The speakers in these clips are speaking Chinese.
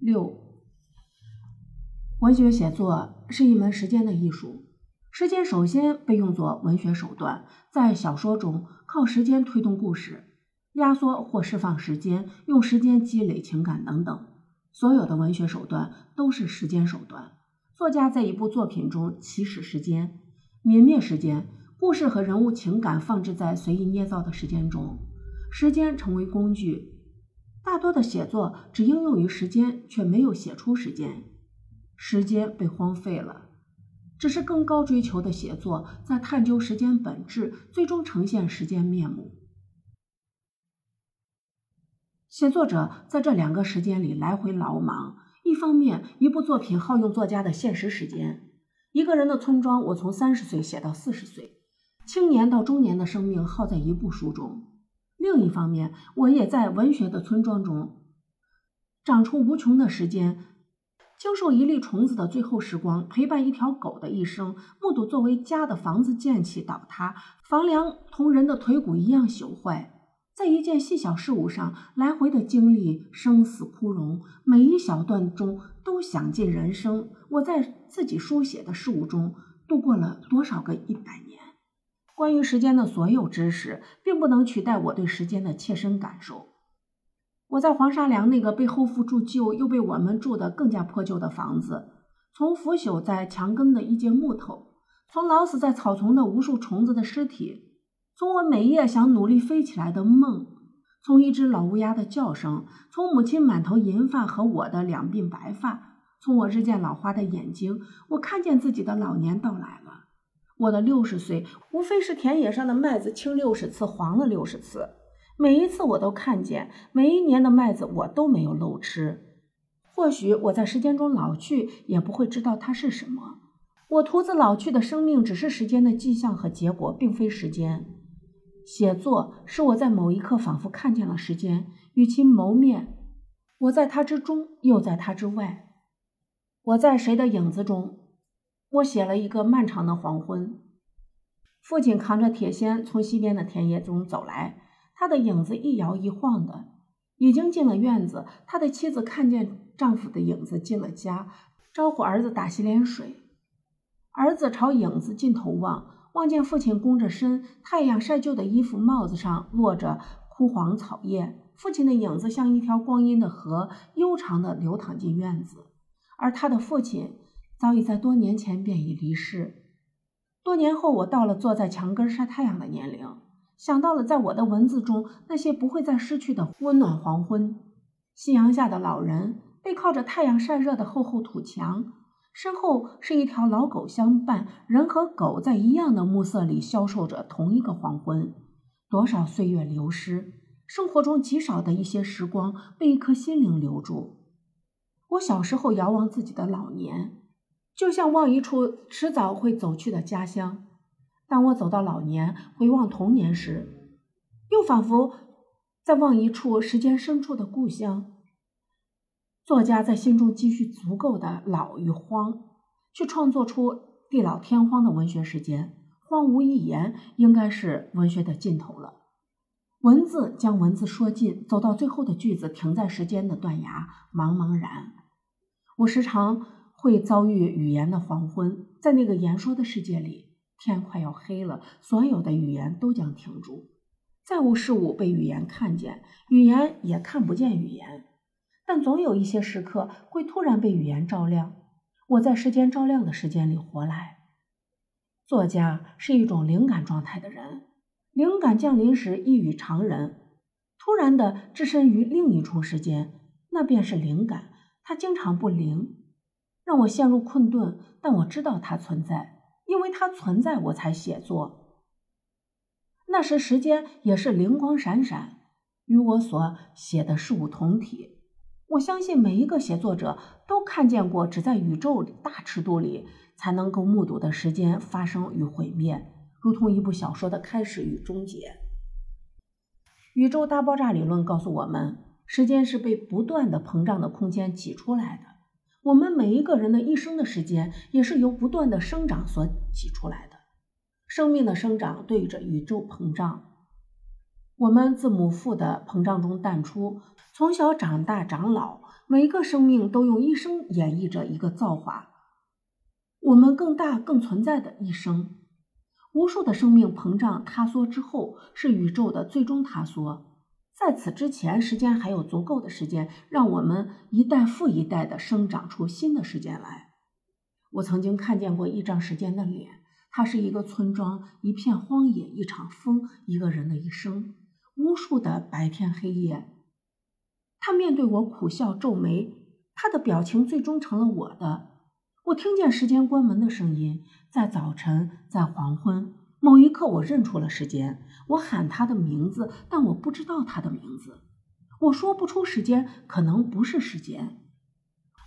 六，文学写作是一门时间的艺术。时间首先被用作文学手段，在小说中靠时间推动故事，压缩或释放时间，用时间积累情感等等。所有的文学手段都是时间手段。作家在一部作品中起始时间，泯灭时间，故事和人物情感放置在随意捏造的时间中，时间成为工具。大多的写作只应用于时间，却没有写出时间，时间被荒废了。只是更高追求的写作在探究时间本质，最终呈现时间面目。写作者在这两个时间里来回劳忙，一方面，一部作品耗用作家的现实时间，一个人的村庄，我从三十岁写到四十岁，青年到中年的生命耗在一部书中。另一方面，我也在文学的村庄中长出无穷的时间，经受一粒虫子的最后时光，陪伴一条狗的一生，目睹作为家的房子建起倒塌，房梁同人的腿骨一样朽坏，在一件细小事物上来回的经历生死枯荣，每一小段中都想尽人生。我在自己书写的事物中度过了多少个一百年？关于时间的所有知识，并不能取代我对时间的切身感受。我在黄沙梁那个被后父住旧，又被我们住的更加破旧的房子，从腐朽在墙根的一截木头，从老死在草丛的无数虫子的尸体，从我每夜想努力飞起来的梦，从一只老乌鸦的叫声，从母亲满头银发和我的两鬓白发，从我日渐老花的眼睛，我看见自己的老年到来了。我的六十岁，无非是田野上的麦子青六十次，黄了六十次。每一次我都看见，每一年的麦子我都没有漏吃。或许我在时间中老去，也不会知道它是什么。我徒自老去的生命，只是时间的迹象和结果，并非时间。写作是我在某一刻仿佛看见了时间，与其谋面。我在它之中，又在它之外。我在谁的影子中？我写了一个漫长的黄昏。父亲扛着铁锨从西边的田野中走来，他的影子一摇一晃的，已经进了院子。他的妻子看见丈夫的影子进了家，招呼儿子打洗脸水。儿子朝影子尽头望，望见父亲弓着身，太阳晒旧的衣服帽子上落着枯黄草叶。父亲的影子像一条光阴的河，悠长的流淌进院子，而他的父亲。早已在多年前便已离世。多年后，我到了坐在墙根晒太阳的年龄，想到了在我的文字中那些不会再失去的温暖黄昏。夕阳下的老人背靠着太阳晒热的厚厚土墙，身后是一条老狗相伴。人和狗在一样的暮色里消受着同一个黄昏。多少岁月流失，生活中极少的一些时光被一颗心灵留住。我小时候遥望自己的老年。就像望一处迟早会走去的家乡，当我走到老年，回望童年时，又仿佛在望一处时间深处的故乡。作家在心中积蓄足够的老与荒，去创作出地老天荒的文学时间。荒无一言，应该是文学的尽头了。文字将文字说尽，走到最后的句子停在时间的断崖，茫茫然。我时常。会遭遇语言的黄昏，在那个言说的世界里，天快要黑了，所有的语言都将停住，再无事物被语言看见，语言也看不见语言。但总有一些时刻会突然被语言照亮。我在时间照亮的时间里活来。作家是一种灵感状态的人，灵感降临时异于常人，突然的置身于另一处时间，那便是灵感。它经常不灵。让我陷入困顿，但我知道它存在，因为它存在，我才写作。那时时间也是灵光闪闪，与我所写的事物同体。我相信每一个写作者都看见过，只在宇宙大尺度里才能够目睹的时间发生与毁灭，如同一部小说的开始与终结。宇宙大爆炸理论告诉我们，时间是被不断的膨胀的空间挤出来的。我们每一个人的一生的时间，也是由不断的生长所挤出来的。生命的生长对着宇宙膨胀，我们自母腹的膨胀中诞出，从小长大长老，每一个生命都用一生演绎着一个造化。我们更大、更存在的一生，无数的生命膨胀塌缩之后，是宇宙的最终塌缩。在此之前，时间还有足够的时间，让我们一代复一代的生长出新的时间来。我曾经看见过一张时间的脸，它是一个村庄，一片荒野，一场风，一个人的一生，无数的白天黑夜。他面对我苦笑皱眉，他的表情最终成了我的。我听见时间关门的声音，在早晨，在黄昏。某一刻，我认出了时间。我喊他的名字，但我不知道他的名字。我说不出时间，可能不是时间。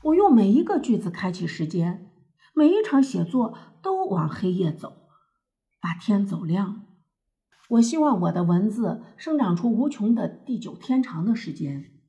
我用每一个句子开启时间，每一场写作都往黑夜走，把天走亮。我希望我的文字生长出无穷的地久天长的时间。